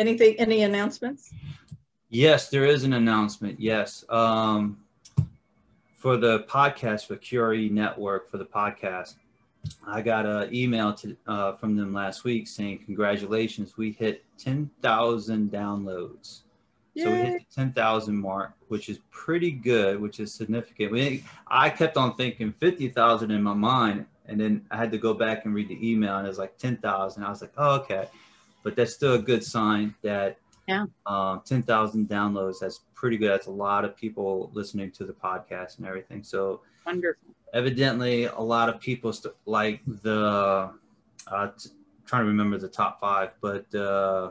anything, any announcements? Yes, there is an announcement. Yes. Um, for the podcast for QRE Network for the podcast, I got an email to, uh, from them last week saying, Congratulations, we hit 10,000 downloads. Yay. So we hit the 10,000 mark, which is pretty good, which is significant. We, I kept on thinking 50,000 in my mind, and then I had to go back and read the email, and it was like 10,000. I was like, oh, okay. But that's still a good sign that yeah. Um, 10,000 downloads. That's pretty good. That's a lot of people listening to the podcast and everything. So wonderful. Evidently, a lot of people st- like the, uh, t- trying to remember the top five, but uh,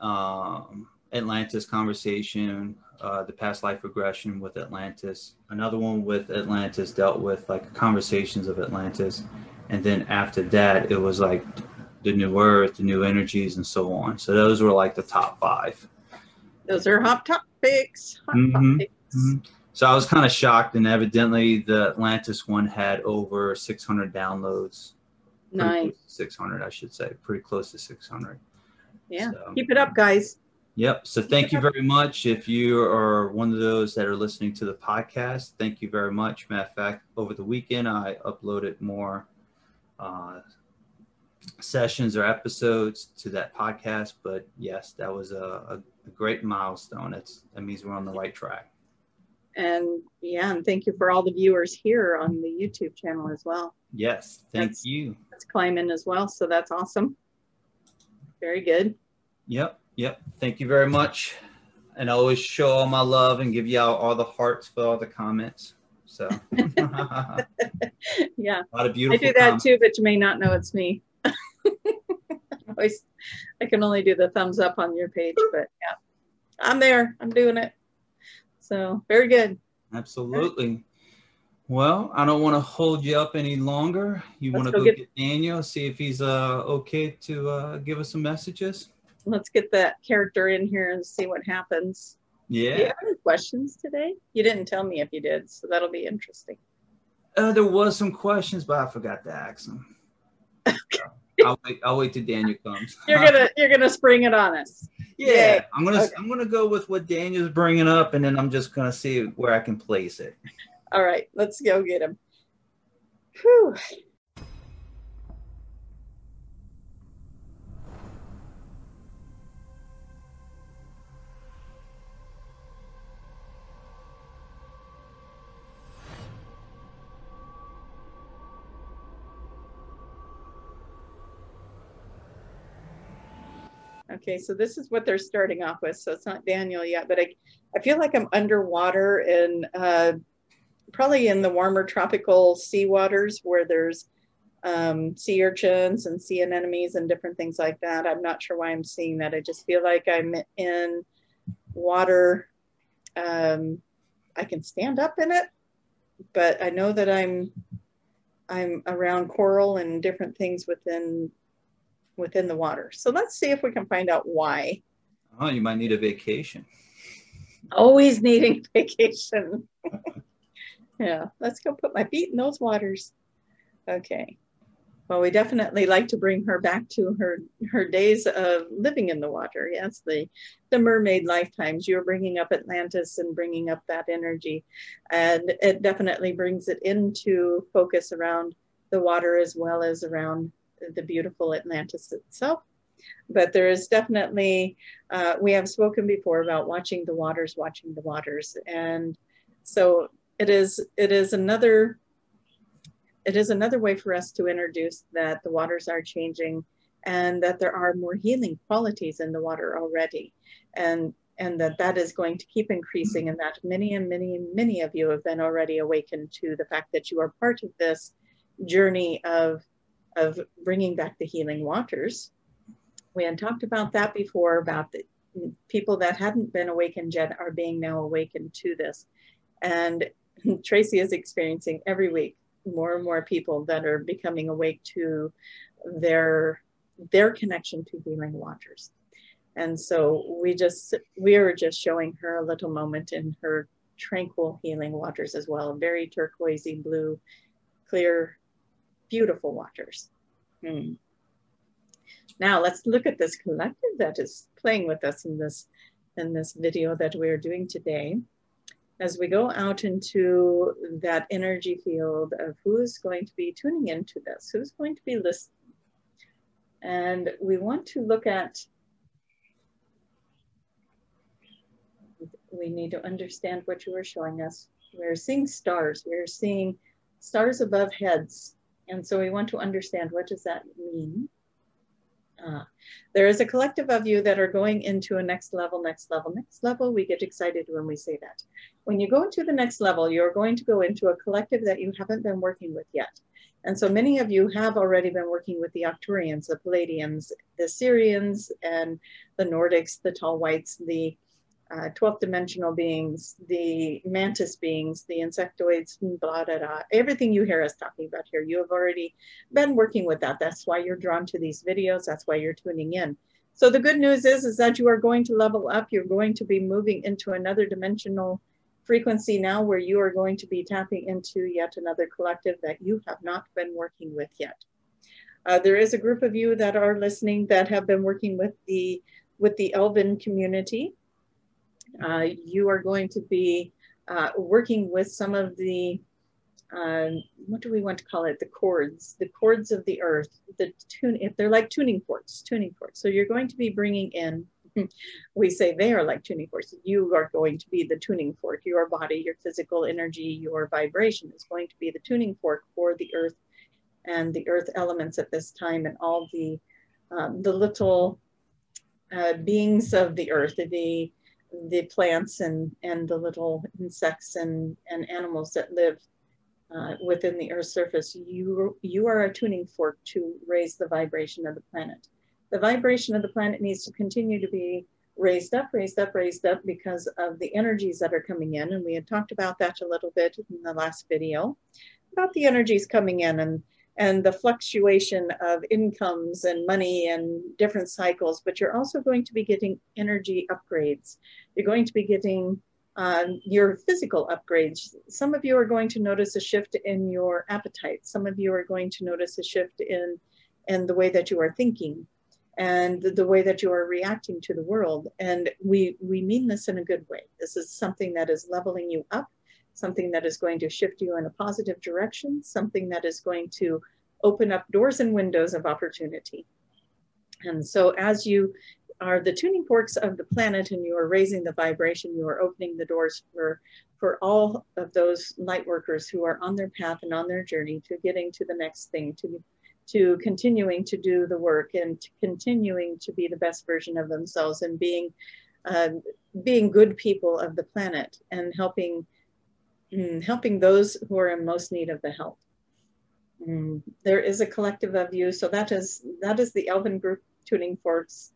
um, Atlantis conversation, uh, the past life regression with Atlantis. Another one with Atlantis dealt with like conversations of Atlantis. And then after that, it was like the new earth, the new energies, and so on. So those were like the top five. Those are hot topics. Hot mm-hmm. topics. Mm-hmm. So I was kind of shocked, and evidently the Atlantis one had over 600 downloads. Nice. 600, I should say, pretty close to 600. Yeah. So, Keep it up, guys. Yep. So thank you very much. If you are one of those that are listening to the podcast, thank you very much. Matter of fact, over the weekend I uploaded more uh, sessions or episodes to that podcast. But yes, that was a, a, great milestone. It's, that means we're on the right track. And yeah, and thank you for all the viewers here on the YouTube channel as well. Yes, thank that's, you. That's climbing as well. So that's awesome. Very good. Yep, yep. Thank you very much. And I always show all my love and give you all, all the hearts for all the comments. So yeah, a lot of beautiful. I do that comments. too, but you may not know it's me. Always, I can only do the thumbs up on your page, but yeah, I'm there. I'm doing it. So very good. Absolutely. Well, I don't want to hold you up any longer. You want to go, go get, get, Daniel, see if he's uh, okay to uh, give us some messages? Let's get that character in here and see what happens. Yeah. Do you have any questions today? You didn't tell me if you did, so that'll be interesting. Uh, there was some questions, but I forgot to ask them. Okay. I'll wait. I'll wait till Daniel comes. you're gonna you're gonna spring it on us. Yeah, Yay. I'm gonna okay. I'm gonna go with what Daniel's bringing up, and then I'm just gonna see where I can place it. All right, let's go get him. Whew. Okay, so this is what they're starting off with. So it's not Daniel yet, but I, I feel like I'm underwater and uh, probably in the warmer tropical sea waters where there's um, sea urchins and sea anemones and different things like that. I'm not sure why I'm seeing that. I just feel like I'm in water. Um, I can stand up in it, but I know that I'm I'm around coral and different things within within the water. So let's see if we can find out why. Oh, you might need a vacation. Always needing vacation. yeah, let's go put my feet in those waters. Okay. Well, we definitely like to bring her back to her her days of living in the water. Yes, the the mermaid lifetimes. You're bringing up Atlantis and bringing up that energy, and it definitely brings it into focus around the water as well as around the beautiful Atlantis itself. But there is definitely, uh, we have spoken before about watching the waters, watching the waters. And so it is, it is another, it is another way for us to introduce that the waters are changing and that there are more healing qualities in the water already. And and that that is going to keep increasing and that many and many and many of you have been already awakened to the fact that you are part of this journey of of bringing back the healing waters. We had talked about that before about the people that hadn't been awakened yet are being now awakened to this. And Tracy is experiencing every week more and more people that are becoming awake to their their connection to healing waters. And so we just we are just showing her a little moment in her tranquil healing waters as well, very turquoisey blue, clear beautiful waters. Hmm. Now let's look at this collective that is playing with us in this in this video that we are doing today. As we go out into that energy field of who's going to be tuning into this, who's going to be listening. And we want to look at, we need to understand what you are showing us. We're seeing stars, we're seeing stars above heads. And so we want to understand what does that mean? Uh, there is a collective of you that are going into a next level, next level, next level. We get excited when we say that. When you go into the next level, you're going to go into a collective that you haven't been working with yet. And so many of you have already been working with the Arcturians, the Pleiadians, the Sirians, and the Nordics, the Tall Whites, the uh, 12th dimensional beings, the mantis beings, the insectoids, blah, blah, blah. Everything you hear us talking about here, you have already been working with that. That's why you're drawn to these videos. That's why you're tuning in. So the good news is, is that you are going to level up. You're going to be moving into another dimensional frequency now where you are going to be tapping into yet another collective that you have not been working with yet. Uh, there is a group of you that are listening that have been working with the with the Elven community uh, you are going to be uh, working with some of the, uh, what do we want to call it? The chords, the chords of the earth, the tune, if they're like tuning forks, tuning forks. So you're going to be bringing in, we say they are like tuning forks. You are going to be the tuning fork. Your body, your physical energy, your vibration is going to be the tuning fork for the earth and the earth elements at this time and all the, um, the little uh, beings of the earth, the the plants and, and the little insects and, and animals that live uh, within the Earth's surface, you, you are a tuning fork to raise the vibration of the planet. The vibration of the planet needs to continue to be raised up, raised up, raised up because of the energies that are coming in. And we had talked about that a little bit in the last video about the energies coming in and and the fluctuation of incomes and money and different cycles, but you're also going to be getting energy upgrades. You're going to be getting um, your physical upgrades. Some of you are going to notice a shift in your appetite. Some of you are going to notice a shift in, in the way that you are thinking and the, the way that you are reacting to the world. And we, we mean this in a good way. This is something that is leveling you up something that is going to shift you in a positive direction, something that is going to open up doors and windows of opportunity. And so as you are the tuning forks of the planet and you are raising the vibration, you are opening the doors for, for all of those light workers who are on their path and on their journey to getting to the next thing, to, to continuing to do the work and to continuing to be the best version of themselves and being, uh, being good people of the planet and helping mm, helping those who are in most need of the help. Mm, there is a collective of you, so that is that is the Elven group tuning forks,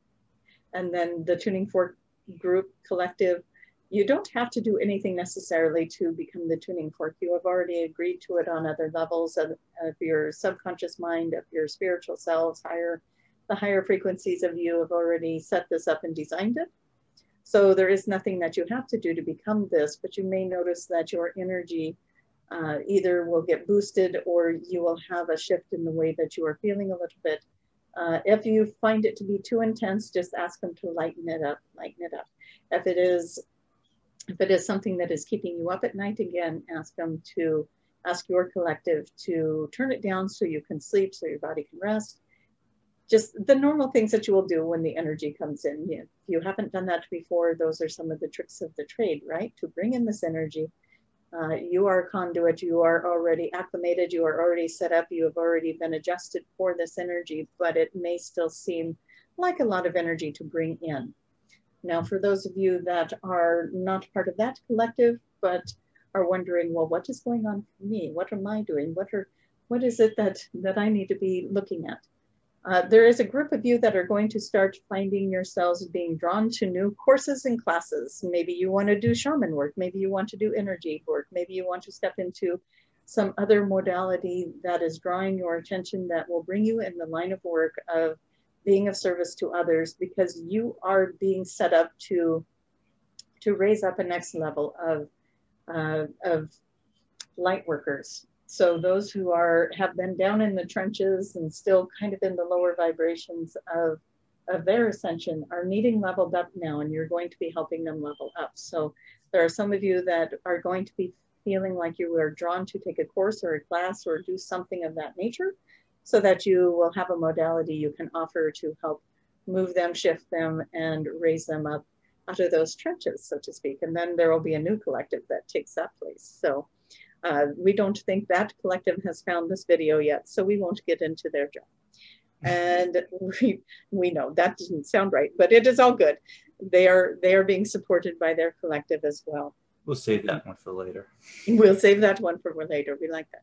and then the tuning fork group collective. You don't have to do anything necessarily to become the tuning fork. You have already agreed to it on other levels of, of your subconscious mind, of your spiritual selves, higher the higher frequencies of you have already set this up and designed it. So there is nothing that you have to do to become this, but you may notice that your energy uh, either will get boosted or you will have a shift in the way that you are feeling a little bit. Uh, if you find it to be too intense, just ask them to lighten it up, lighten it up. If it is, if it is something that is keeping you up at night, again, ask them to ask your collective to turn it down so you can sleep, so your body can rest just the normal things that you will do when the energy comes in. If you haven't done that before, those are some of the tricks of the trade, right? To bring in this energy. Uh, you are a conduit, you are already acclimated, you are already set up, you have already been adjusted for this energy, but it may still seem like a lot of energy to bring in. Now, for those of you that are not part of that collective, but are wondering, well, what is going on for me? What am I doing? What are what is it that that I need to be looking at? Uh, there is a group of you that are going to start finding yourselves being drawn to new courses and classes. Maybe you want to do shaman work. Maybe you want to do energy work. Maybe you want to step into some other modality that is drawing your attention that will bring you in the line of work of being of service to others because you are being set up to to raise up a next level of uh, of light workers so those who are have been down in the trenches and still kind of in the lower vibrations of of their ascension are needing leveled up now and you're going to be helping them level up. So there are some of you that are going to be feeling like you are drawn to take a course or a class or do something of that nature so that you will have a modality you can offer to help move them shift them and raise them up out of those trenches so to speak. And then there will be a new collective that takes that place. So uh, we don't think that collective has found this video yet, so we won't get into their job. And we, we know that didn't sound right, but it is all good. They are they are being supported by their collective as well. We'll save that one for later. We'll save that one for later. We like that.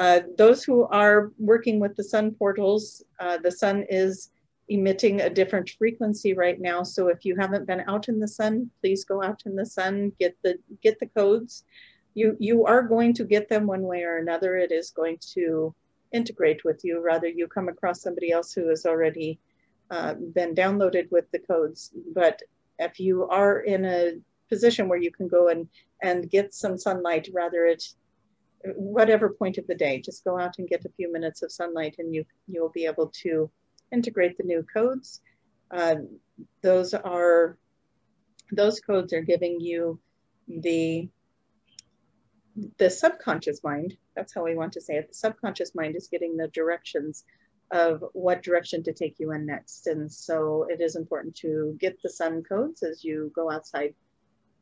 Uh, those who are working with the sun portals, uh, the sun is emitting a different frequency right now. So if you haven't been out in the sun, please go out in the sun, get the get the codes you you are going to get them one way or another. It is going to integrate with you. Rather you come across somebody else who has already uh, been downloaded with the codes. But if you are in a position where you can go and and get some sunlight rather at whatever point of the day just go out and get a few minutes of sunlight and you you'll be able to integrate the new codes. Uh, those are those codes are giving you the the subconscious mind, that's how we want to say it, the subconscious mind is getting the directions of what direction to take you in next. And so it is important to get the sun codes as you go outside,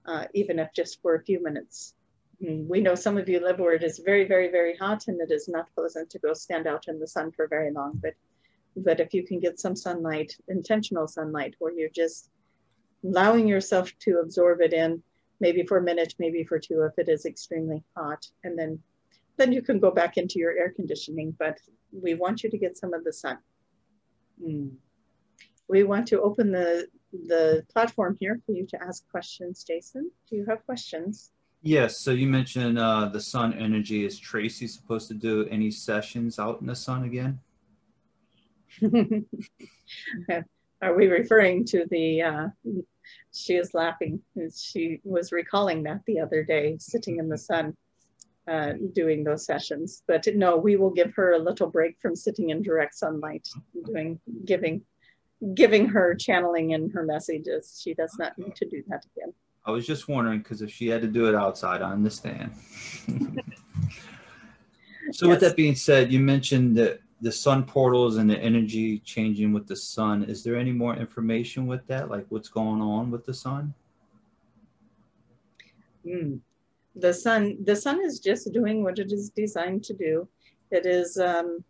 uh, even if just for a few minutes. We know some of you live where it is very, very, very hot and it is not pleasant to go stand out in the sun for very long. But, but if you can get some sunlight, intentional sunlight, where you're just allowing yourself to absorb it in, maybe for a minute, maybe for two if it is extremely hot. And then, then you can go back into your air conditioning, but we want you to get some of the sun. Mm. We want to open the, the platform here for you to ask questions. Jason, do you have questions? Yes. So you mentioned uh, the sun energy. Is Tracy supposed to do any sessions out in the sun again? Are we referring to the uh, she is laughing. She was recalling that the other day, sitting in the sun, uh, doing those sessions. But no, we will give her a little break from sitting in direct sunlight, doing giving giving her channeling in her messages. She does not need to do that again. I was just wondering because if she had to do it outside, I understand. so, yes. with that being said, you mentioned that the sun portals and the energy changing with the sun is there any more information with that? Like what's going on with the sun? Mm. the sun the sun is just doing what it is designed to do. It is um,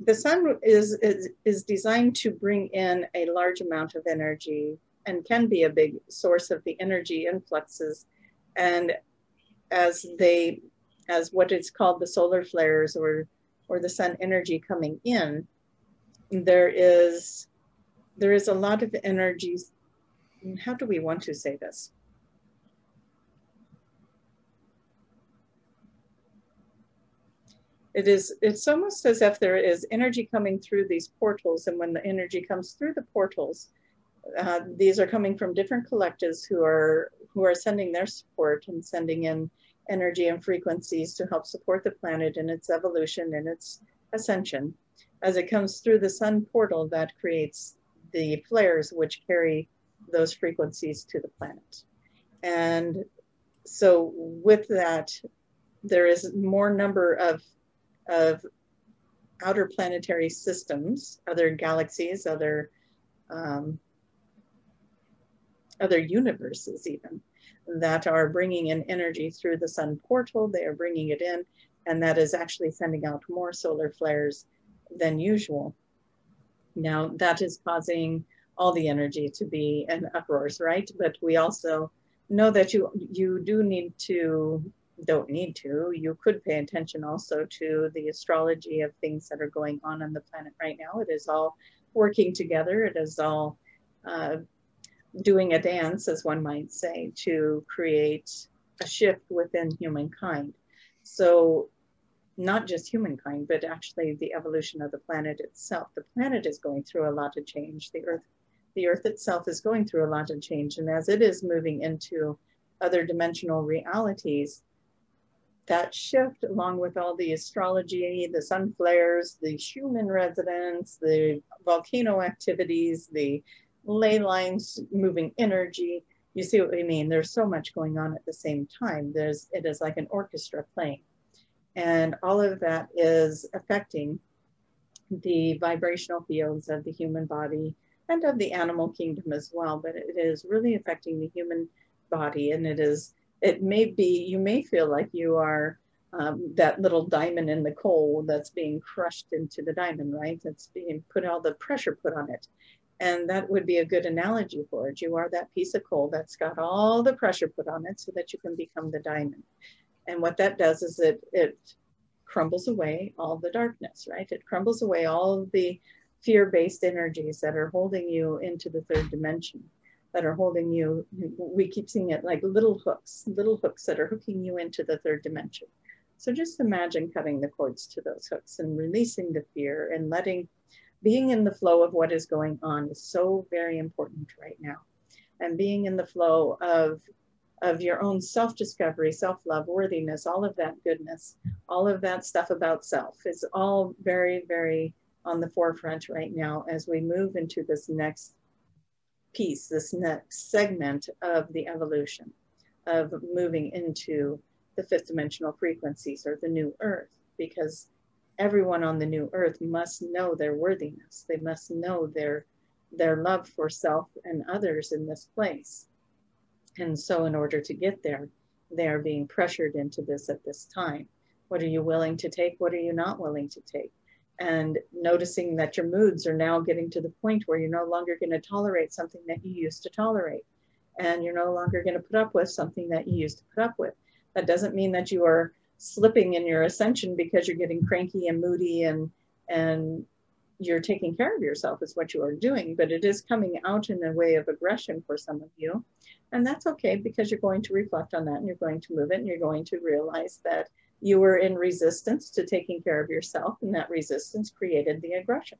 the sun is, is is designed to bring in a large amount of energy and can be a big source of the energy influxes. And as they as what is called the solar flares or or the sun energy coming in there is there is a lot of energies. how do we want to say this it is it's almost as if there is energy coming through these portals and when the energy comes through the portals uh, these are coming from different collectives who are who are sending their support and sending in energy and frequencies to help support the planet in its evolution and its ascension. As it comes through the sun portal, that creates the flares which carry those frequencies to the planet. And so, with that, there is more number of, of outer planetary systems, other galaxies, other um, other universes, even that are bringing in energy through the sun portal. They are bringing it in, and that is actually sending out more solar flares than usual. Now, that is causing all the energy to be in uproars, right? But we also know that you you do need to don't need to you could pay attention also to the astrology of things that are going on on the planet right now it is all working together it is all uh, doing a dance, as one might say, to create a shift within humankind. So, not just humankind, but actually the evolution of the planet itself. The planet is going through a lot of change. The Earth, the Earth itself is going through a lot of change, and as it is moving into other dimensional realities, that shift, along with all the astrology, the sun flares, the human resonance, the volcano activities, the ley lines moving energy. You see what we mean? There's so much going on at the same time. There's it is like an orchestra playing. And all of that is affecting the vibrational fields of the human body and of the animal kingdom as well. But it is really affecting the human body and it is it may be you may feel like you are um, that little diamond in the coal that's being crushed into the diamond right that's being put all the pressure put on it and that would be a good analogy for it you are that piece of coal that's got all the pressure put on it so that you can become the diamond and what that does is it it crumbles away all the darkness right it crumbles away all the fear-based energies that are holding you into the third dimension that are holding you. We keep seeing it like little hooks, little hooks that are hooking you into the third dimension. So just imagine cutting the cords to those hooks and releasing the fear and letting, being in the flow of what is going on is so very important right now. And being in the flow of of your own self-discovery, self-love, worthiness, all of that goodness, all of that stuff about self is all very, very on the forefront right now as we move into this next piece, this next segment of the evolution of moving into the fifth dimensional frequencies or the new earth, because everyone on the new earth must know their worthiness. They must know their their love for self and others in this place. And so in order to get there, they are being pressured into this at this time. What are you willing to take? What are you not willing to take? and noticing that your moods are now getting to the point where you're no longer going to tolerate something that you used to tolerate and you're no longer going to put up with something that you used to put up with that doesn't mean that you are slipping in your ascension because you're getting cranky and moody and and you're taking care of yourself is what you are doing but it is coming out in a way of aggression for some of you and that's okay because you're going to reflect on that and you're going to move it and you're going to realize that you were in resistance to taking care of yourself, and that resistance created the aggression.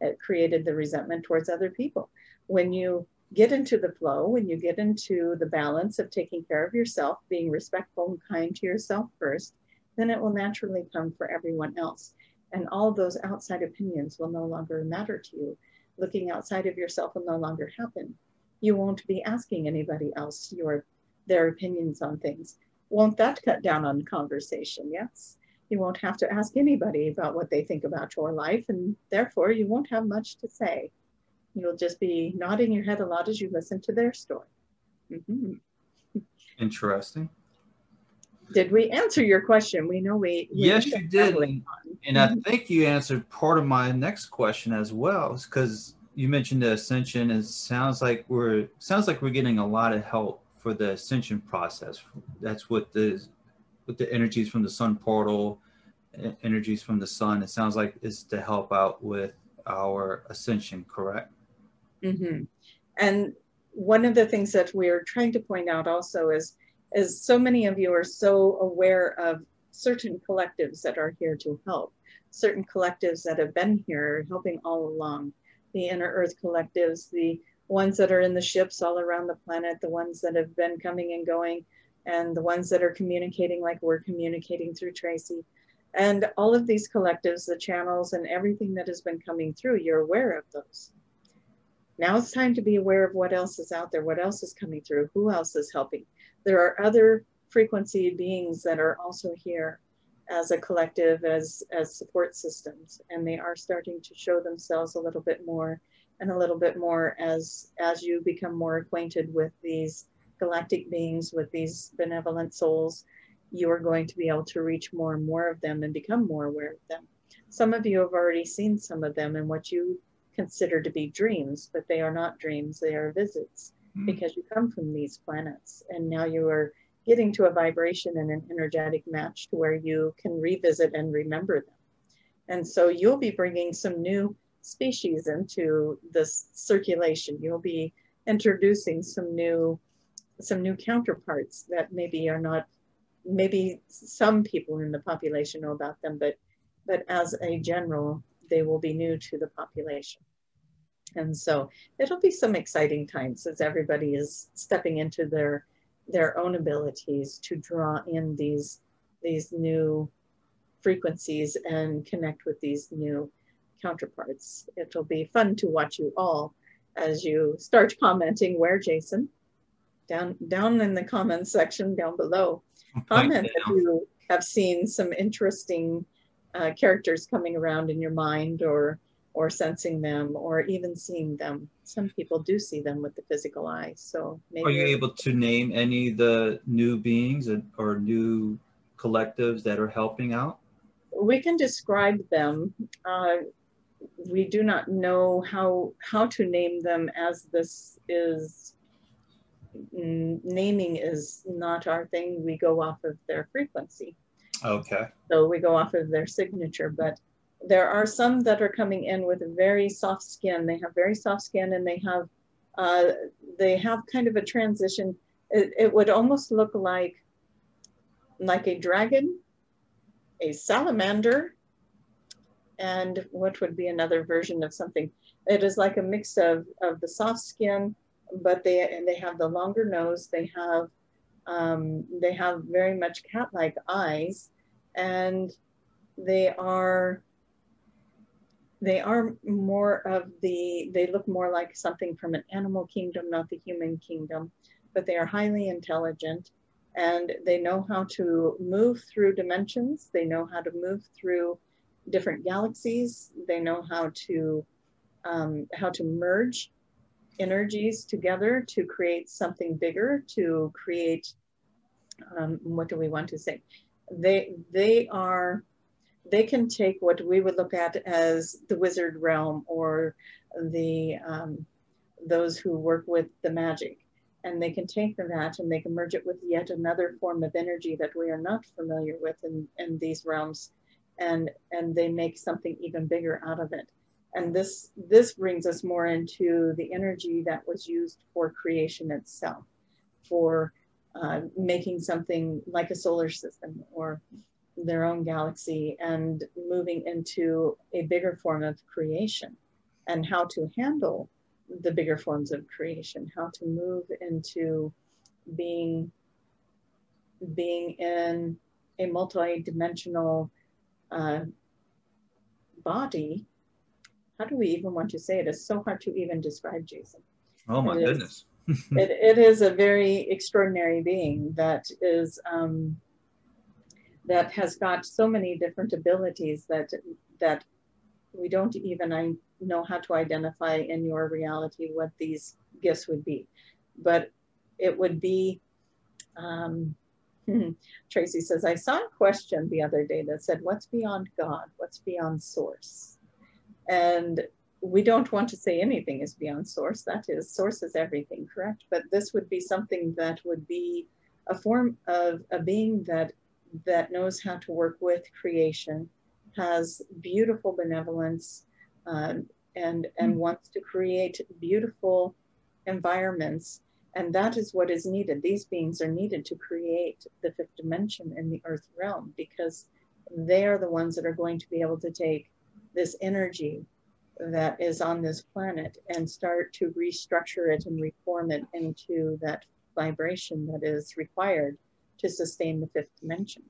It created the resentment towards other people. When you get into the flow, when you get into the balance of taking care of yourself, being respectful and kind to yourself first, then it will naturally come for everyone else. And all those outside opinions will no longer matter to you. Looking outside of yourself will no longer happen. You won't be asking anybody else your their opinions on things won't that cut down on conversation? Yes. You won't have to ask anybody about what they think about your life, and therefore you won't have much to say. You'll just be nodding your head a lot as you listen to their story. Mm-hmm. Interesting. Did we answer your question? We know we. we yes, you did. And I mm-hmm. think you answered part of my next question as well, because you mentioned the ascension. It sounds like we're sounds like we're getting a lot of help for the ascension process. That's what the with the energies from the sun portal, energies from the sun. It sounds like is to help out with our ascension, correct? Mm-hmm. And one of the things that we're trying to point out also is is so many of you are so aware of certain collectives that are here to help, certain collectives that have been here helping all along, the inner earth collectives, the ones that are in the ships all around the planet, the ones that have been coming and going, and the ones that are communicating like we're communicating through Tracy. And all of these collectives, the channels, and everything that has been coming through, you're aware of those. Now it's time to be aware of what else is out there, what else is coming through, who else is helping. There are other frequency beings that are also here as a collective, as, as support systems, and they are starting to show themselves a little bit more and a little bit more as as you become more acquainted with these galactic beings with these benevolent souls you are going to be able to reach more and more of them and become more aware of them. Some of you have already seen some of them in what you consider to be dreams but they are not dreams they are visits mm. because you come from these planets and now you are getting to a vibration and an energetic match to where you can revisit and remember them and so you'll be bringing some new species into this circulation. You'll be introducing some new some new counterparts that maybe are not maybe some people in the population know about them, but but as a general, they will be new to the population. And so it'll be some exciting times as everybody is stepping into their their own abilities to draw in these these new frequencies and connect with these new counterparts. It'll be fun to watch you all as you start commenting where Jason down down in the comments section down below. Comment if you have seen some interesting uh, characters coming around in your mind or or sensing them or even seeing them. Some people do see them with the physical eye. So maybe are you able to name any of the new beings or new collectives that are helping out? We can describe them. Uh, we do not know how how to name them as this is naming is not our thing. We go off of their frequency. Okay. So we go off of their signature, but there are some that are coming in with very soft skin. They have very soft skin, and they have uh, they have kind of a transition. It, it would almost look like like a dragon, a salamander, and what would be another version of something. It is like a mix of of the soft skin, but they and they have the longer nose. They have um, they have very much cat-like eyes, and they are they are more of the they look more like something from an animal kingdom not the human kingdom but they are highly intelligent and they know how to move through dimensions. They know how to move through different galaxies. They know how to um, how to merge energies together to create something bigger to create um, what do we want to say? They they are they can take what we would look at as the wizard realm or the um, those who work with the magic. And they can take that and they can merge it with yet another form of energy that we are not familiar with in, in these realms. And and they make something even bigger out of it. And this this brings us more into the energy that was used for creation itself. For uh, making something like a solar system or their own galaxy and moving into a bigger form of creation and how to handle the bigger forms of creation, how to move into being being in a multi-dimensional uh, body. How do we even want to say it? It's so hard to even describe Jason. Oh my it goodness. Is, it, it is a very extraordinary being that is um, that has got so many different abilities that that we don't even I know how to identify in your reality what these gifts would be. But it would be um, Tracy says, I saw a question the other day that said, What's beyond God? What's beyond source? And we don't want to say anything is beyond source. That is, source is everything, correct? But this would be something that would be a form of a being that that knows how to work with creation, has beautiful benevolence, um, and and mm. wants to create beautiful environments. And that is what is needed. These beings are needed to create the fifth dimension in the earth realm because they are the ones that are going to be able to take this energy that is on this planet and start to restructure it and reform it into that vibration that is required to sustain the fifth dimension.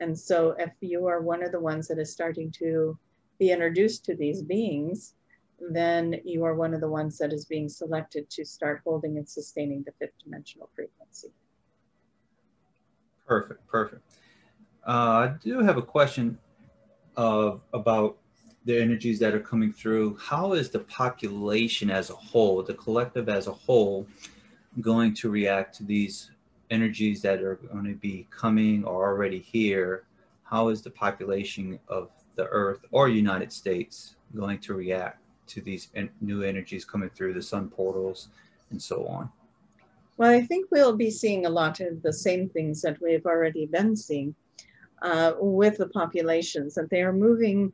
And so, if you are one of the ones that is starting to be introduced to these beings, then you are one of the ones that is being selected to start holding and sustaining the fifth dimensional frequency. Perfect, perfect. Uh, I do have a question of about the energies that are coming through. How is the population as a whole, the collective as a whole, going to react to these energies that are going to be coming or already here, how is the population of the Earth or United States going to react to these en- new energies coming through the sun portals and so on? Well, I think we'll be seeing a lot of the same things that we've already been seeing uh, with the populations, that they are moving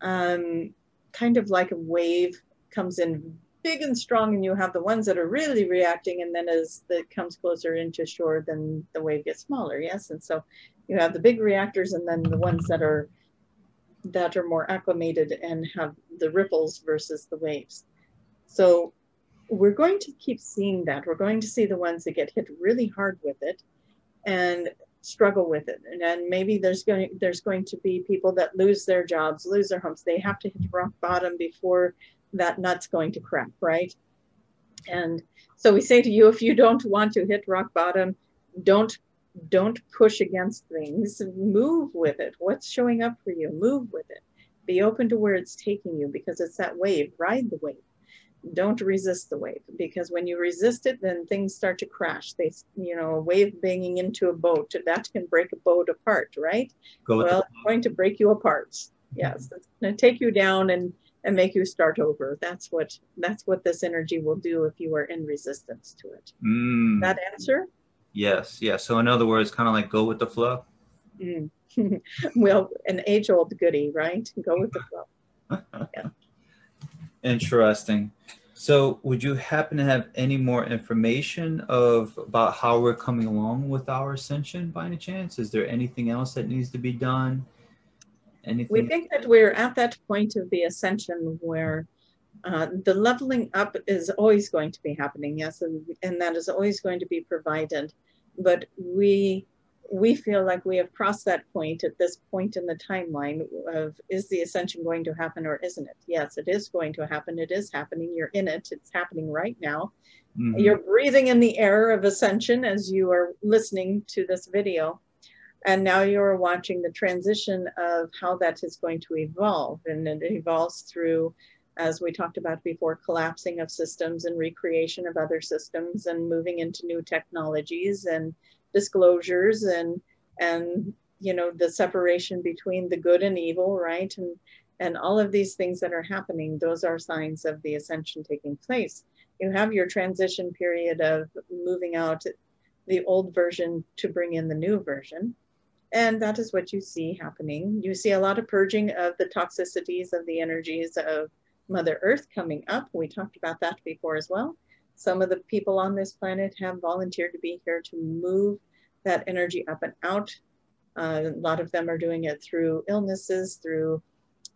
um, kind of like a wave comes in big and strong and you have the ones that are really reacting and then as it comes closer into shore then the wave gets smaller yes? And so you have the big reactors and then the ones that are that are more acclimated and have the ripples versus the waves. So we're going to keep seeing that. We're going to see the ones that get hit really hard with it and struggle with it. And, and maybe there's going there's going to be people that lose their jobs lose their homes. They have to hit rock bottom before that nut's going to crack right? And so we say to you if you don't want to hit rock bottom don't don't push against things. Move with it. What's showing up for you? Move with it. Be open to where it's taking you because it's that wave. Ride the wave. Don't resist the wave because when you resist it then things start to crash. They you know a wave banging into a boat that can break a boat apart right? Go well it's going to break you apart. Yes it's going to take you down and and make you start over that's what that's what this energy will do if you are in resistance to it mm. that answer yes yes so in other words kind of like go with the flow mm. well an age old goody right go with the flow yeah Interesting. So, would you happen to have any more information of about how we're coming along with our ascension by any chance? Is there anything else that needs to be done? Anything? We think that we're at that point of the ascension where uh, the leveling up is always going to be happening, yes, and, and that is always going to be provided. But we we feel like we have crossed that point at this point in the timeline of is the ascension going to happen or isn't it? Yes, it is going to happen. It is happening. You're in it. It's happening right now. Mm-hmm. You're breathing in the air of ascension as you are listening to this video. And now you're watching the transition of how that is going to evolve. And it evolves through, as we talked about before, collapsing of systems and recreation of other systems and moving into new technologies and disclosures and and you know the separation between the good and evil right? And and all of these things that are happening those are signs of the ascension taking place. You have your transition period of moving out the old version to bring in the new version and that is what you see happening. You see a lot of purging of the toxicities of the energies of mother earth coming up. We talked about that before as well. Some of the people on this planet have volunteered to be here to move that energy up and out. Uh, a lot of them are doing it through illnesses, through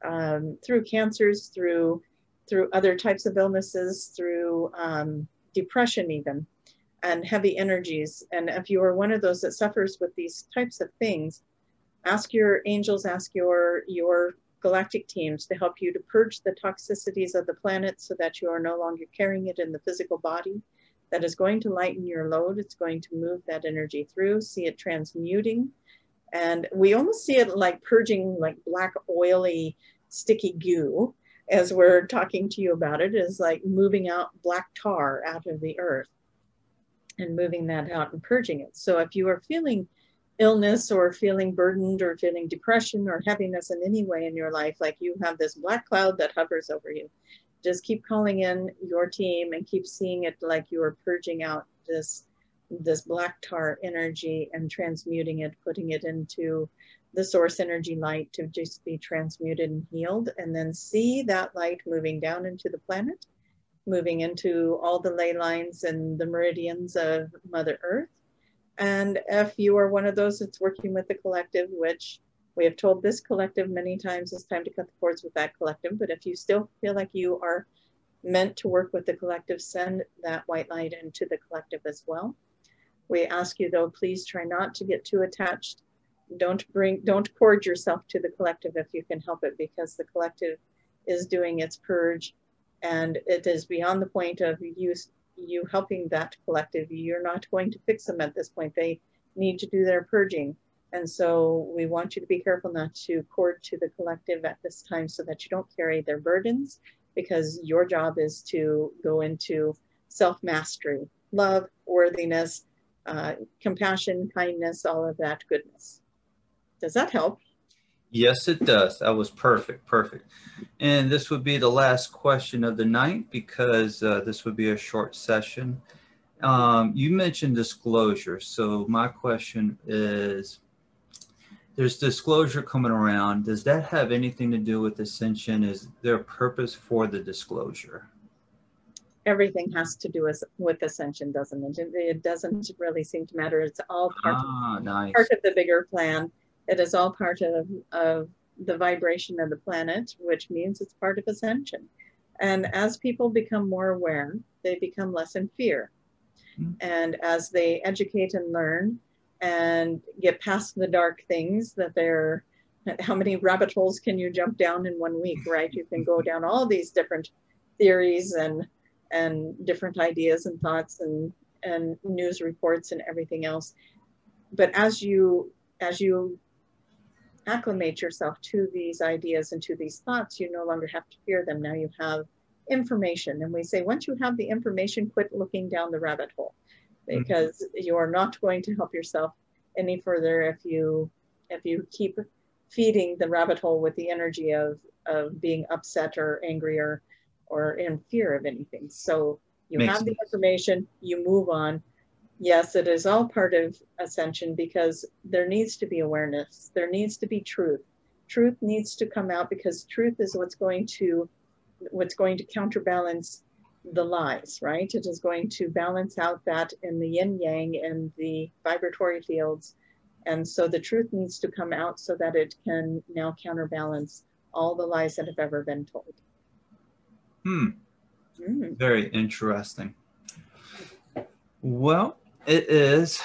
um, through cancers, through through other types of illnesses, through um, depression even, and heavy energies. And if you are one of those that suffers with these types of things, ask your angels, ask your your galactic teams to help you to purge the toxicities of the planet so that you are no longer carrying it in the physical body. That is going to lighten your load. It's going to move that energy through, see it transmuting. And we almost see it like purging like black, oily, sticky goo as we're talking to you about it, is like moving out black tar out of the earth and moving that out and purging it. So if you are feeling illness or feeling burdened or feeling depression or heaviness in any way in your life, like you have this black cloud that hovers over you. Just keep calling in your team and keep seeing it like you are purging out this this black tar energy and transmuting it, putting it into the source energy light to just be transmuted and healed, and then see that light moving down into the planet, moving into all the ley lines and the meridians of Mother Earth, and if you are one of those that's working with the collective, which we have told this collective many times, it's time to cut the cords with that collective. But if you still feel like you are meant to work with the collective, send that white light into the collective as well. We ask you though, please try not to get too attached. Don't bring, don't cord yourself to the collective if you can help it, because the collective is doing its purge, and it is beyond the point of you you helping that collective. You're not going to fix them at this point. They need to do their purging. And so we want you to be careful not to cord to the collective at this time so that you don't carry their burdens because your job is to go into self mastery, love, worthiness, uh, compassion, kindness, all of that goodness. Does that help? Yes, it does. That was perfect. Perfect. And this would be the last question of the night because uh, this would be a short session. Um, you mentioned disclosure. So, my question is there's disclosure coming around. Does that have anything to do with ascension? Is there a purpose for the disclosure? Everything has to do with, with ascension, doesn't it? It doesn't really seem to matter. It's all part, ah, nice. part of the bigger plan it is all part of, of the vibration of the planet, which means it's part of ascension. And as people become more aware, they become less in fear. Mm-hmm. And as they educate and learn, and get past the dark things that they're how many rabbit holes can you jump down in one week right you can go down all these different theories and and different ideas and thoughts and and news reports and everything else but as you as you acclimate yourself to these ideas and to these thoughts you no longer have to fear them now you have information and we say once you have the information quit looking down the rabbit hole mm-hmm. because mm-hmm. you are not going to help yourself any further if you if you keep feeding the rabbit hole with the energy of of being upset or angry or or in fear of anything so you Makes have sense. the information you move on yes it is all part of ascension because there needs to be awareness there needs to be truth truth needs to come out because truth is what's going to what's going to counterbalance the lies, right? It is going to balance out that in the yin yang and the vibratory fields. And so the truth needs to come out so that it can now counterbalance all the lies that have ever been told. Hmm. Mm. Very interesting. Well, it is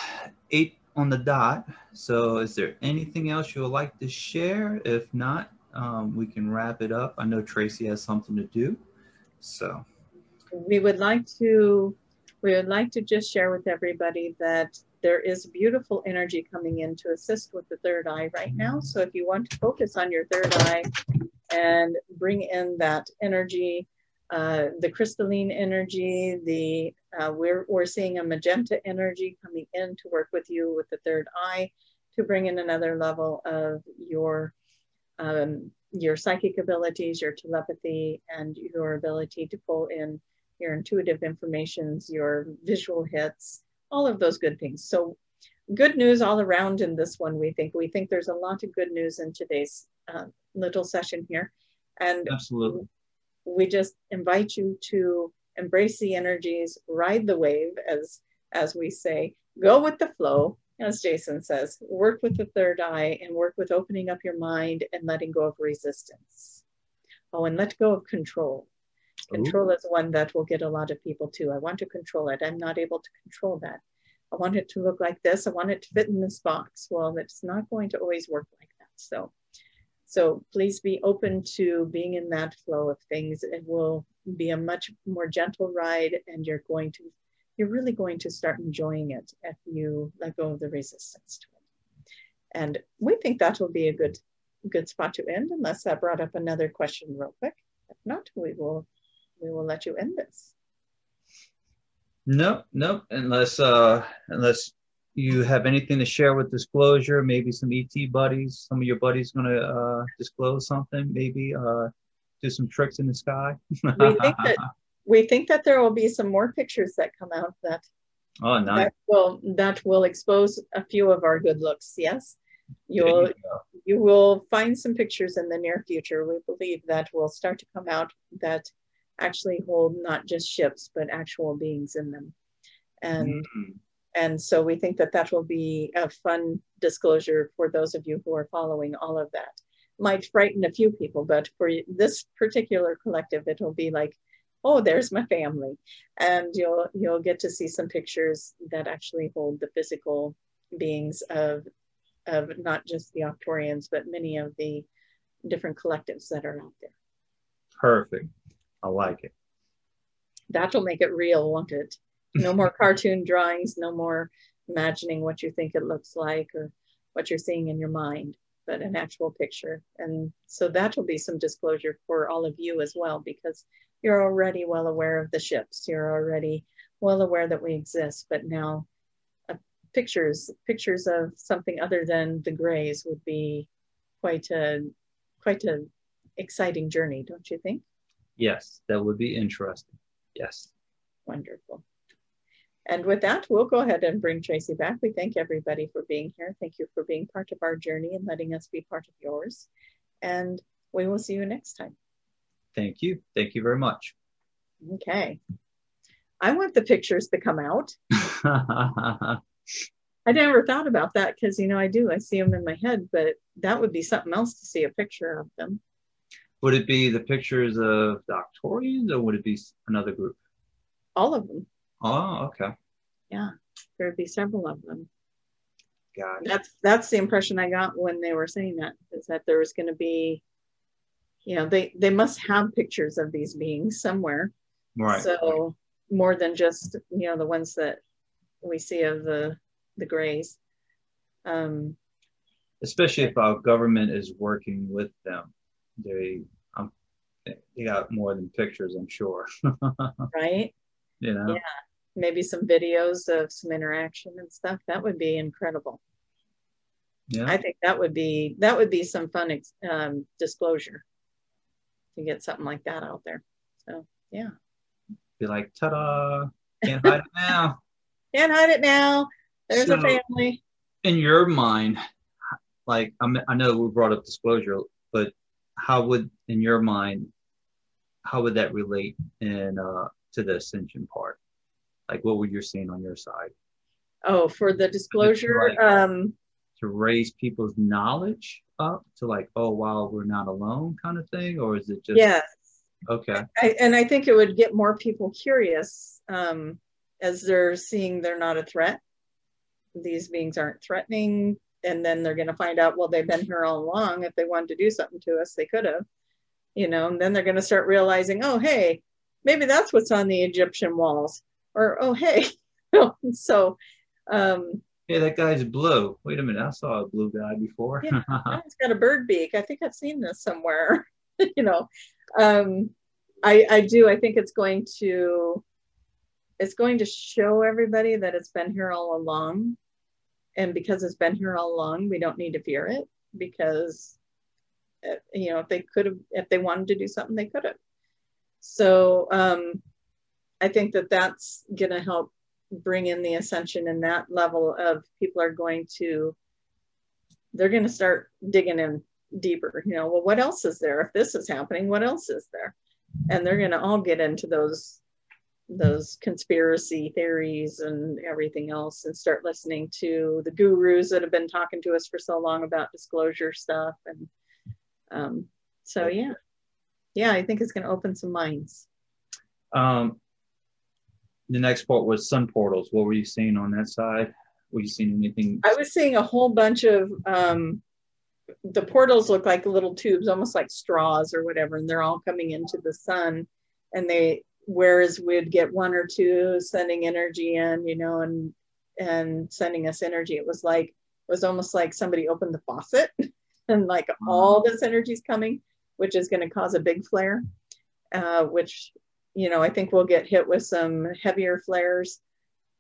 eight on the dot. So, is there anything else you would like to share? If not, um, we can wrap it up. I know Tracy has something to do. So we would like to we would like to just share with everybody that there is beautiful energy coming in to assist with the third eye right now. So if you want to focus on your third eye and bring in that energy, uh, the crystalline energy, the uh, we're we're seeing a magenta energy coming in to work with you with the third eye to bring in another level of your um, your psychic abilities, your telepathy, and your ability to pull in your intuitive informations, your visual hits, all of those good things. So, good news all around in this one. We think we think there's a lot of good news in today's uh, little session here, and absolutely, we just invite you to embrace the energies, ride the wave, as as we say, go with the flow, as Jason says, work with the third eye and work with opening up your mind and letting go of resistance. Oh, and let go of control. Control Ooh. is one that will get a lot of people too. I want to control it. I'm not able to control that. I want it to look like this. I want it to fit in this box. Well, it's not going to always work like that. So, so please be open to being in that flow of things. It will be a much more gentle ride, and you're going to you're really going to start enjoying it if you let go of the resistance to it. And we think that will be a good good spot to end, unless that brought up another question real quick. If not, we will we will let you end this. Nope, nope. Unless uh unless you have anything to share with disclosure, maybe some ET buddies, some of your buddies gonna uh disclose something, maybe uh do some tricks in the sky. we think that we think that there will be some more pictures that come out that oh nice. that will that will expose a few of our good looks yes you'll you, you will find some pictures in the near future we believe that will start to come out that actually hold not just ships but actual beings in them and mm-hmm. And so we think that that will be a fun disclosure for those of you who are following all of that. Might frighten a few people but for this particular collective it'll be like oh there's my family. And you'll you'll get to see some pictures that actually hold the physical beings of of not just the Arcturians but many of the different collectives that are out there. Perfect. I like it. That'll make it real won't it no more cartoon drawings no more imagining what you think it looks like or what you're seeing in your mind but an actual picture and so that will be some disclosure for all of you as well because you're already well aware of the ships. You're already well aware that we exist, but now uh, pictures pictures of something other than the grays would be quite a quite a exciting journey, don't you think? Yes, that would be interesting. Yes. Wonderful. And with that, we'll go ahead and bring Tracy back. We thank everybody for being here. Thank you for being part of our journey and letting us be part of yours. And we will see you next time. Thank you. Thank you very much. Okay. I want the pictures to come out. I never thought about that because, you know, I do. I see them in my head, but that would be something else to see a picture of them. Would it be the pictures of the or would it be another group? All of them. Oh, okay. Yeah, there would be several of them. gosh. That's that's the impression I got when they were saying that is that there was going to be, you know, they they must have pictures of these beings somewhere. Right. So more than just you know the ones that we see of the the grays. Um, Especially if our government is working with them, they um, they got more than pictures, I'm sure. right. you know. Yeah. Maybe some videos of some interaction and stuff. That would be incredible. Yeah. I think that would be that would be some fun ex- um, disclosure to get something like that out there. So yeah, Be like, ta-da! Can't hide it now. can't hide it now. There's a family. in your mind, like I'm, I know we brought up disclosure, but how would, in your mind, how would that relate in uh, to the ascension part? Like, what were you seeing on your side Oh, for the disclosure, Right. um, to raise people's knowledge up to like, oh wow, we're not alone, kind of thing, or is it just yeah, Okay, I, and I think it would get more people curious um, as they're seeing they're not a threat. These beings aren't threatening, and then they're going to find out, well, they've been here all along. If they wanted to do something to us, they could have, you know. And then they're going to start realizing, oh, hey, maybe that's what's on the Egyptian walls, or oh, hey, so. Um, hey, that guy's blue. Wait a minute, I saw a blue guy before. Yeah. it's got a bird beak. I think I've seen this somewhere. you know, um, I I do. I think it's going to it's going to show everybody that it's been here all along, and because it's been here all along, we don't need to fear it because uh, you know if they could have if they wanted to do something they could have. So um, I think that that's going to help bring in the ascension and that level of people are going to they're going to start digging in deeper you know well what else is there? If this is happening what else is there? And they're going to all get into those those conspiracy theories and everything else and start listening to the gurus that have been talking to us for so long about disclosure stuff and um, so yeah. Yeah i think it's going to open some minds. Um, the next part was sun portals. What were you seeing on that side? Were you seeing anything? I was seeing a whole bunch of um, the portals look like little tubes, almost like straws or whatever, and they're all coming into the sun. And they, whereas we'd get one or two sending energy in, you know, and and sending us energy, it was like it was almost like somebody opened the faucet, and like all this energy is coming, which is going to cause a big flare, uh, which you know I think we'll get hit with some heavier flares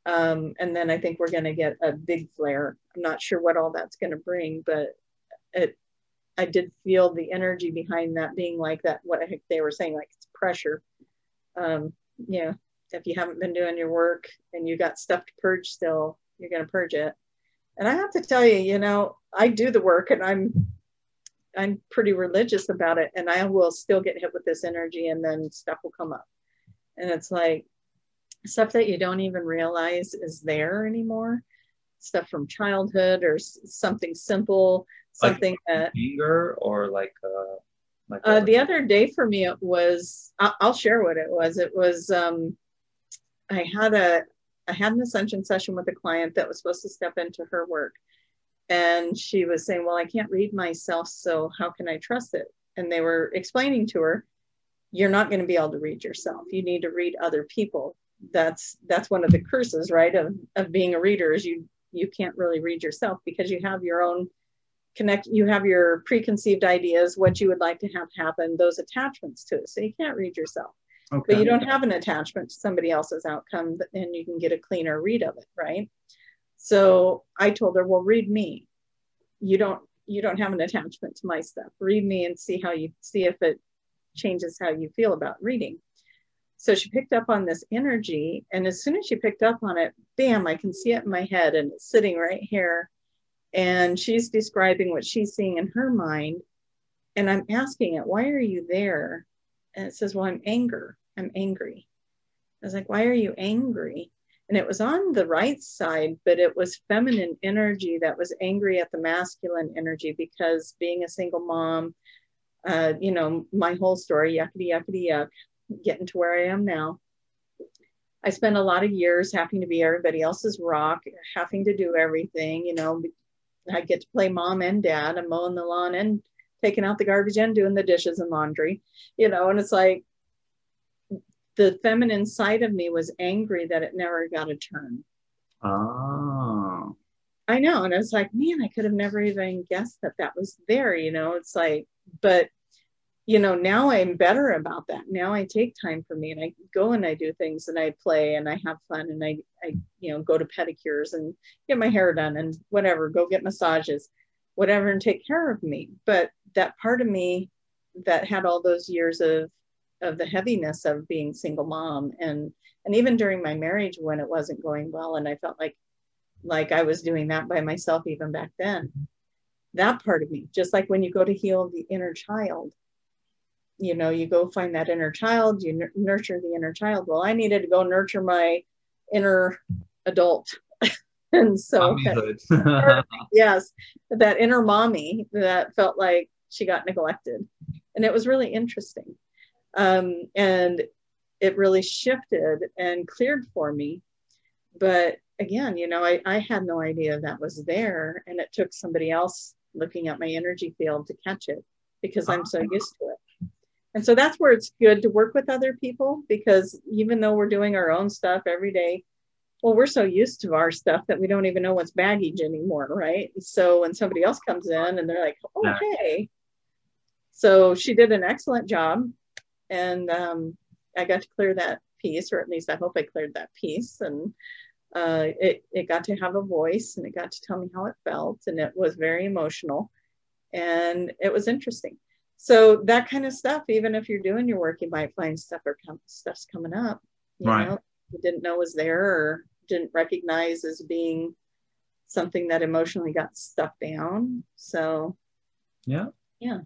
um, and then I think we're going to get a big flare. I'm not sure what all that's going to bring, but it, I did feel the energy behind that being like that. What they were saying, like it's pressure. Um, yeah, if you haven't been doing your work and you got stuff to purge still, you're going to purge it. And I have to tell you, you know, I do the work and I'm, I'm pretty religious about it, and I will still get hit with this energy, and then stuff will come up, and it's like stuff that you don't even realize is there anymore. Stuff from childhood or something simple Like- something that Anger or like uh, like uh, the other day for me it was I'll, I'll share what it was. It was um i had a i had an ascension session with a client that was supposed to step into her work. And she was saying well i can't read myself so how can i trust it? And they were explaining to her you're not going to be able to read yourself. You need to read other people. That's that's one of the curses right of of being a reader is you you can't really read yourself because you have your own connect you have your preconceived ideas what you would like to have happen those attachments to it. So you can't read yourself. Okay. but you don't have an attachment to somebody else's outcome and you can get a cleaner read of it right? So i told her well read me. You don't you don't have an attachment to my stuff. Read me and see how you see if it changes how you feel about reading. So she picked up on this energy and as soon as she picked up on it bam i can see it in my head and it's sitting right here. And she's describing what she's seeing in her mind and i'm asking it why are you there? And it says well i'm anger i'm angry. I was like why are you angry? And it was on the right side but it was feminine energy that was angry at the masculine energy because being a single mom uh, you know my whole story yuckity yuckity yuck getting to where i am now I spent a lot of years having to be everybody else's rock, having to do everything, you know, I get to play mom and dad and mowing the lawn and taking out the garbage and doing the dishes and laundry, you know, and it's like the feminine side of me was angry that it never got a turn. Oh. I know. And I was like, man, I could have never even guessed that that was there, you know, it's like, but you know, now I'm better about that. Now I take time for me and I go and I do things and I play and I have fun and I, I, you know, go to pedicures and get my hair done and whatever, go get massages, whatever, and take care of me. But that part of me that had all those years of, of the heaviness of being single mom and, and even during my marriage when it wasn't going well and I felt like, like I was doing that by myself even back then. That part of me, just like when you go to heal the inner child, you know you go find that inner child you n- nurture the inner child. Well i needed to go nurture my inner adult. And so yes that inner mommy that felt like she got neglected. And it was really interesting. Um, and it really shifted and cleared for me. But again you know I, I had no idea that was there. And it took somebody else looking at my energy field to catch it because i'm so used to it and so that's where it's good to work with other people because even though we're doing our own stuff every day, well, we're so used to our stuff that we don't even know what's baggage anymore, right? So when somebody else comes in and they're like, oh, hey. So she did an excellent job. And um, I got to clear that piece, or at least I hope I cleared that piece. And uh, it, it got to have a voice and it got to tell me how it felt. And it was very emotional. And it was interesting so that kind of stuff even if you're doing your work you might find stuff or come, stuff's coming up you right. know you didn't know was there or didn't recognize as being something that emotionally got stuck down so yeah yeah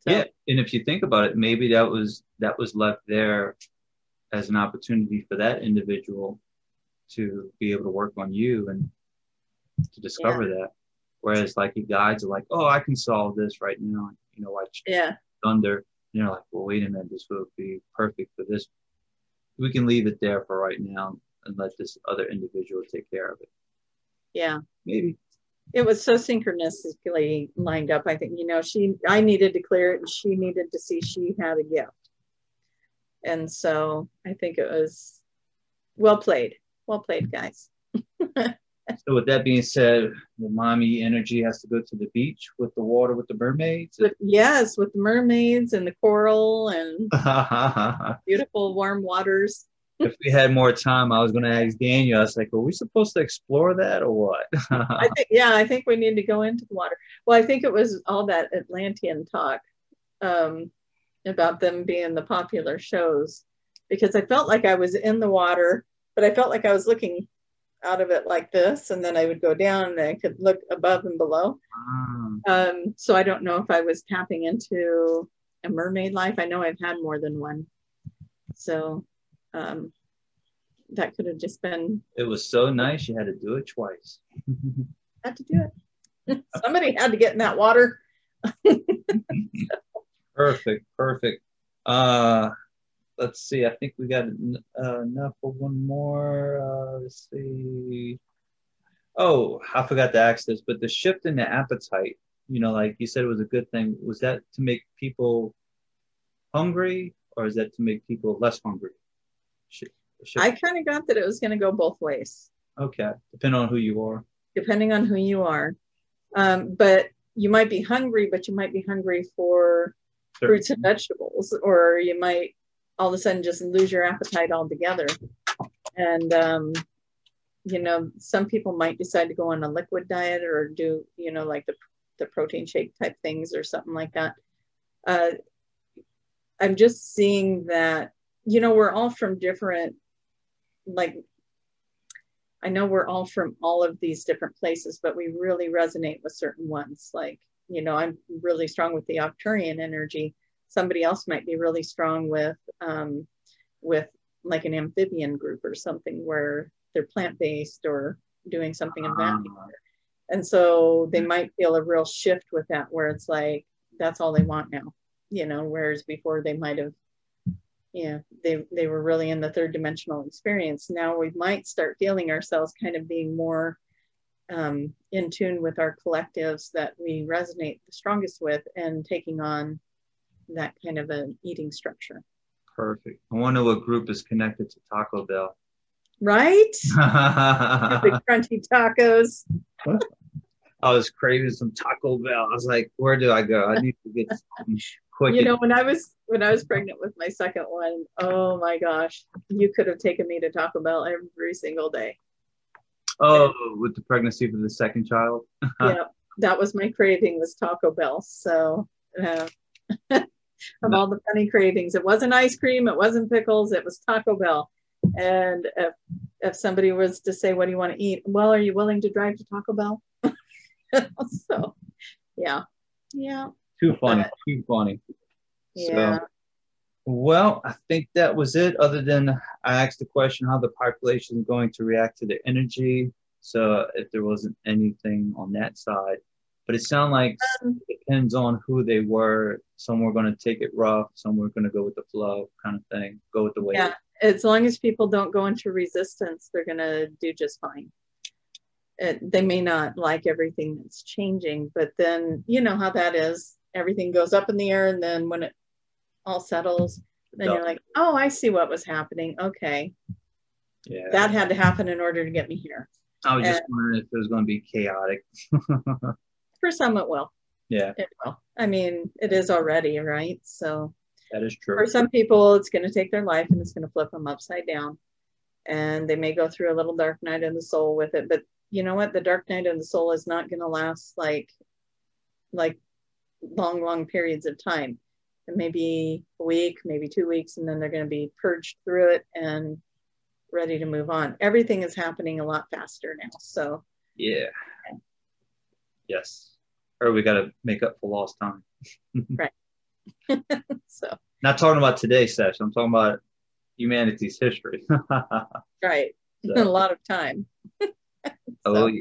so, yeah and if you think about it maybe that was that was left there as an opportunity for that individual to be able to work on you and to discover yeah. that whereas like your guides are like oh i can solve this right now you know, like yeah. Thunder. you're like, well, wait a minute, this would be perfect for this. We can leave it there for right now and let this other individual take care of it. Yeah. Maybe. It was so synchronistically lined up. I think, you know, she, I needed to clear it and she needed to see she had a gift. And so I think it was well played. Well played, guys. So with that being said, the mommy energy has to go to the beach with the water with the mermaids. With, yes, with the mermaids and the coral and beautiful warm waters. if we had more time, I was going to ask Daniel. I was like, "Are we supposed to explore that or what?" I think, yeah, I think we need to go into the water. Well, I think it was all that Atlantean talk um, about them being the popular shows because I felt like I was in the water, but I felt like I was looking out of it like this, and then I would go down and I could look above and below. Mm. Um, so I don't know if I was tapping into a mermaid life. I know I've had more than one. So um, that could have just been. It was so nice you had to do it twice. had to do it. Somebody had to get in that water. perfect, perfect. Uh, let's see. I think we got uh, enough for one more. Uh, let's see. Oh, I forgot to ask this, but the shift in the appetite, you know, like you said, it was a good thing. Was that to make people hungry, or is that to make people less hungry? Shift, shift. I kind of got that it was going to go both ways. Okay, depending on who you are. Depending on who you are, um, but you might be hungry, but you might be hungry for fruits and vegetables, or you might all of a sudden just lose your appetite altogether. And, um, you know, some people might decide to go on a liquid diet or do, you know, like the, the protein shake type things or something like that. Uh, I'm just seeing that, you know, we're all from different, like, I know we're all from all of these different places, but we really resonate with certain ones. Like, you know, I'm really strong with the Arcturian energy somebody else might be really strong with um, with like an amphibian group or something where they're plant-based or doing something of that nature. And so they might feel a real shift with that where it's like that's all they want now, you know, whereas before they might have yeah, they they were really in the third dimensional experience. Now we might start feeling ourselves kind of being more um, in tune with our collectives that we resonate the strongest with and taking on that kind of an eating structure. Perfect. I wonder what group is connected to Taco Bell. Right? the crunchy tacos. I was craving some Taco Bell. I was like, where do I go? I need to get some quick. You know, when I was when I was pregnant with my second one, oh my gosh, you could have taken me to Taco Bell every single day. Oh, with the pregnancy for the second child. yeah, that was my craving was Taco Bell. So, uh, of all the funny cravings, it wasn't ice cream, it wasn't pickles, it was Taco Bell. And if if somebody was to say, "What do you want to eat?" Well, are you willing to drive to Taco Bell? so, yeah, yeah. Too funny. But, too funny. Yeah. So, well, I think that was it. Other than I asked the question how the population is going to react to the energy. So if there wasn't anything on that side, but it sounded like um, it depends on who they were. Some were going to take it rough. Some were going to go with the flow, kind of thing. Go with the wave. Yeah, as long as people don't go into resistance, they're going to do just fine. It, they may not like everything that's changing, but then you know how that is. Everything goes up in the air, and then when it all settles, then you're like, oh, I see what was happening. Okay. Yeah. That had to happen in order to get me here. I was and just wondering if it was going to be chaotic. for some, it will. Yeah. It will. I mean, it is already, right? So that is true. For some people, it's going to take their life and it's going to flip them upside down. And they may go through a little dark night of the soul with it. But you know what? The dark night of the soul is not going to last like, like long, long periods of time maybe a week, maybe two weeks, and then they're going to be purged through it and ready to move on. Everything is happening a lot faster now. So, yeah. Yes. Or we got to make up for lost time. right. so, not talking about today's session, I'm talking about humanity's history. right. So. a lot of time. Oh, so. Oh, yeah.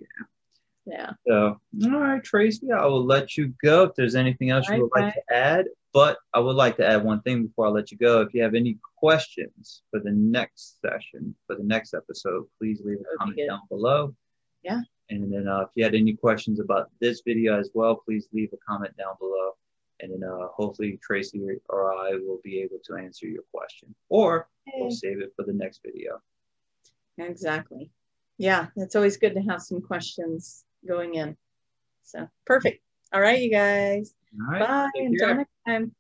Yeah. So, all right, Tracy, I will let you go. If there's anything else you would like to add, but I would like to add one thing before I let you go. If you have any questions for the next session, for the next episode, please leave a comment down below. Yeah. And then uh, if you had any questions about this video as well, please leave a comment down below. And then uh, hopefully Tracy or I will be able to answer your question, or we'll save it for the next video. Exactly. Yeah, it's always good to have some questions going in. So perfect. All right, you guys. All right. Bye. Until next time.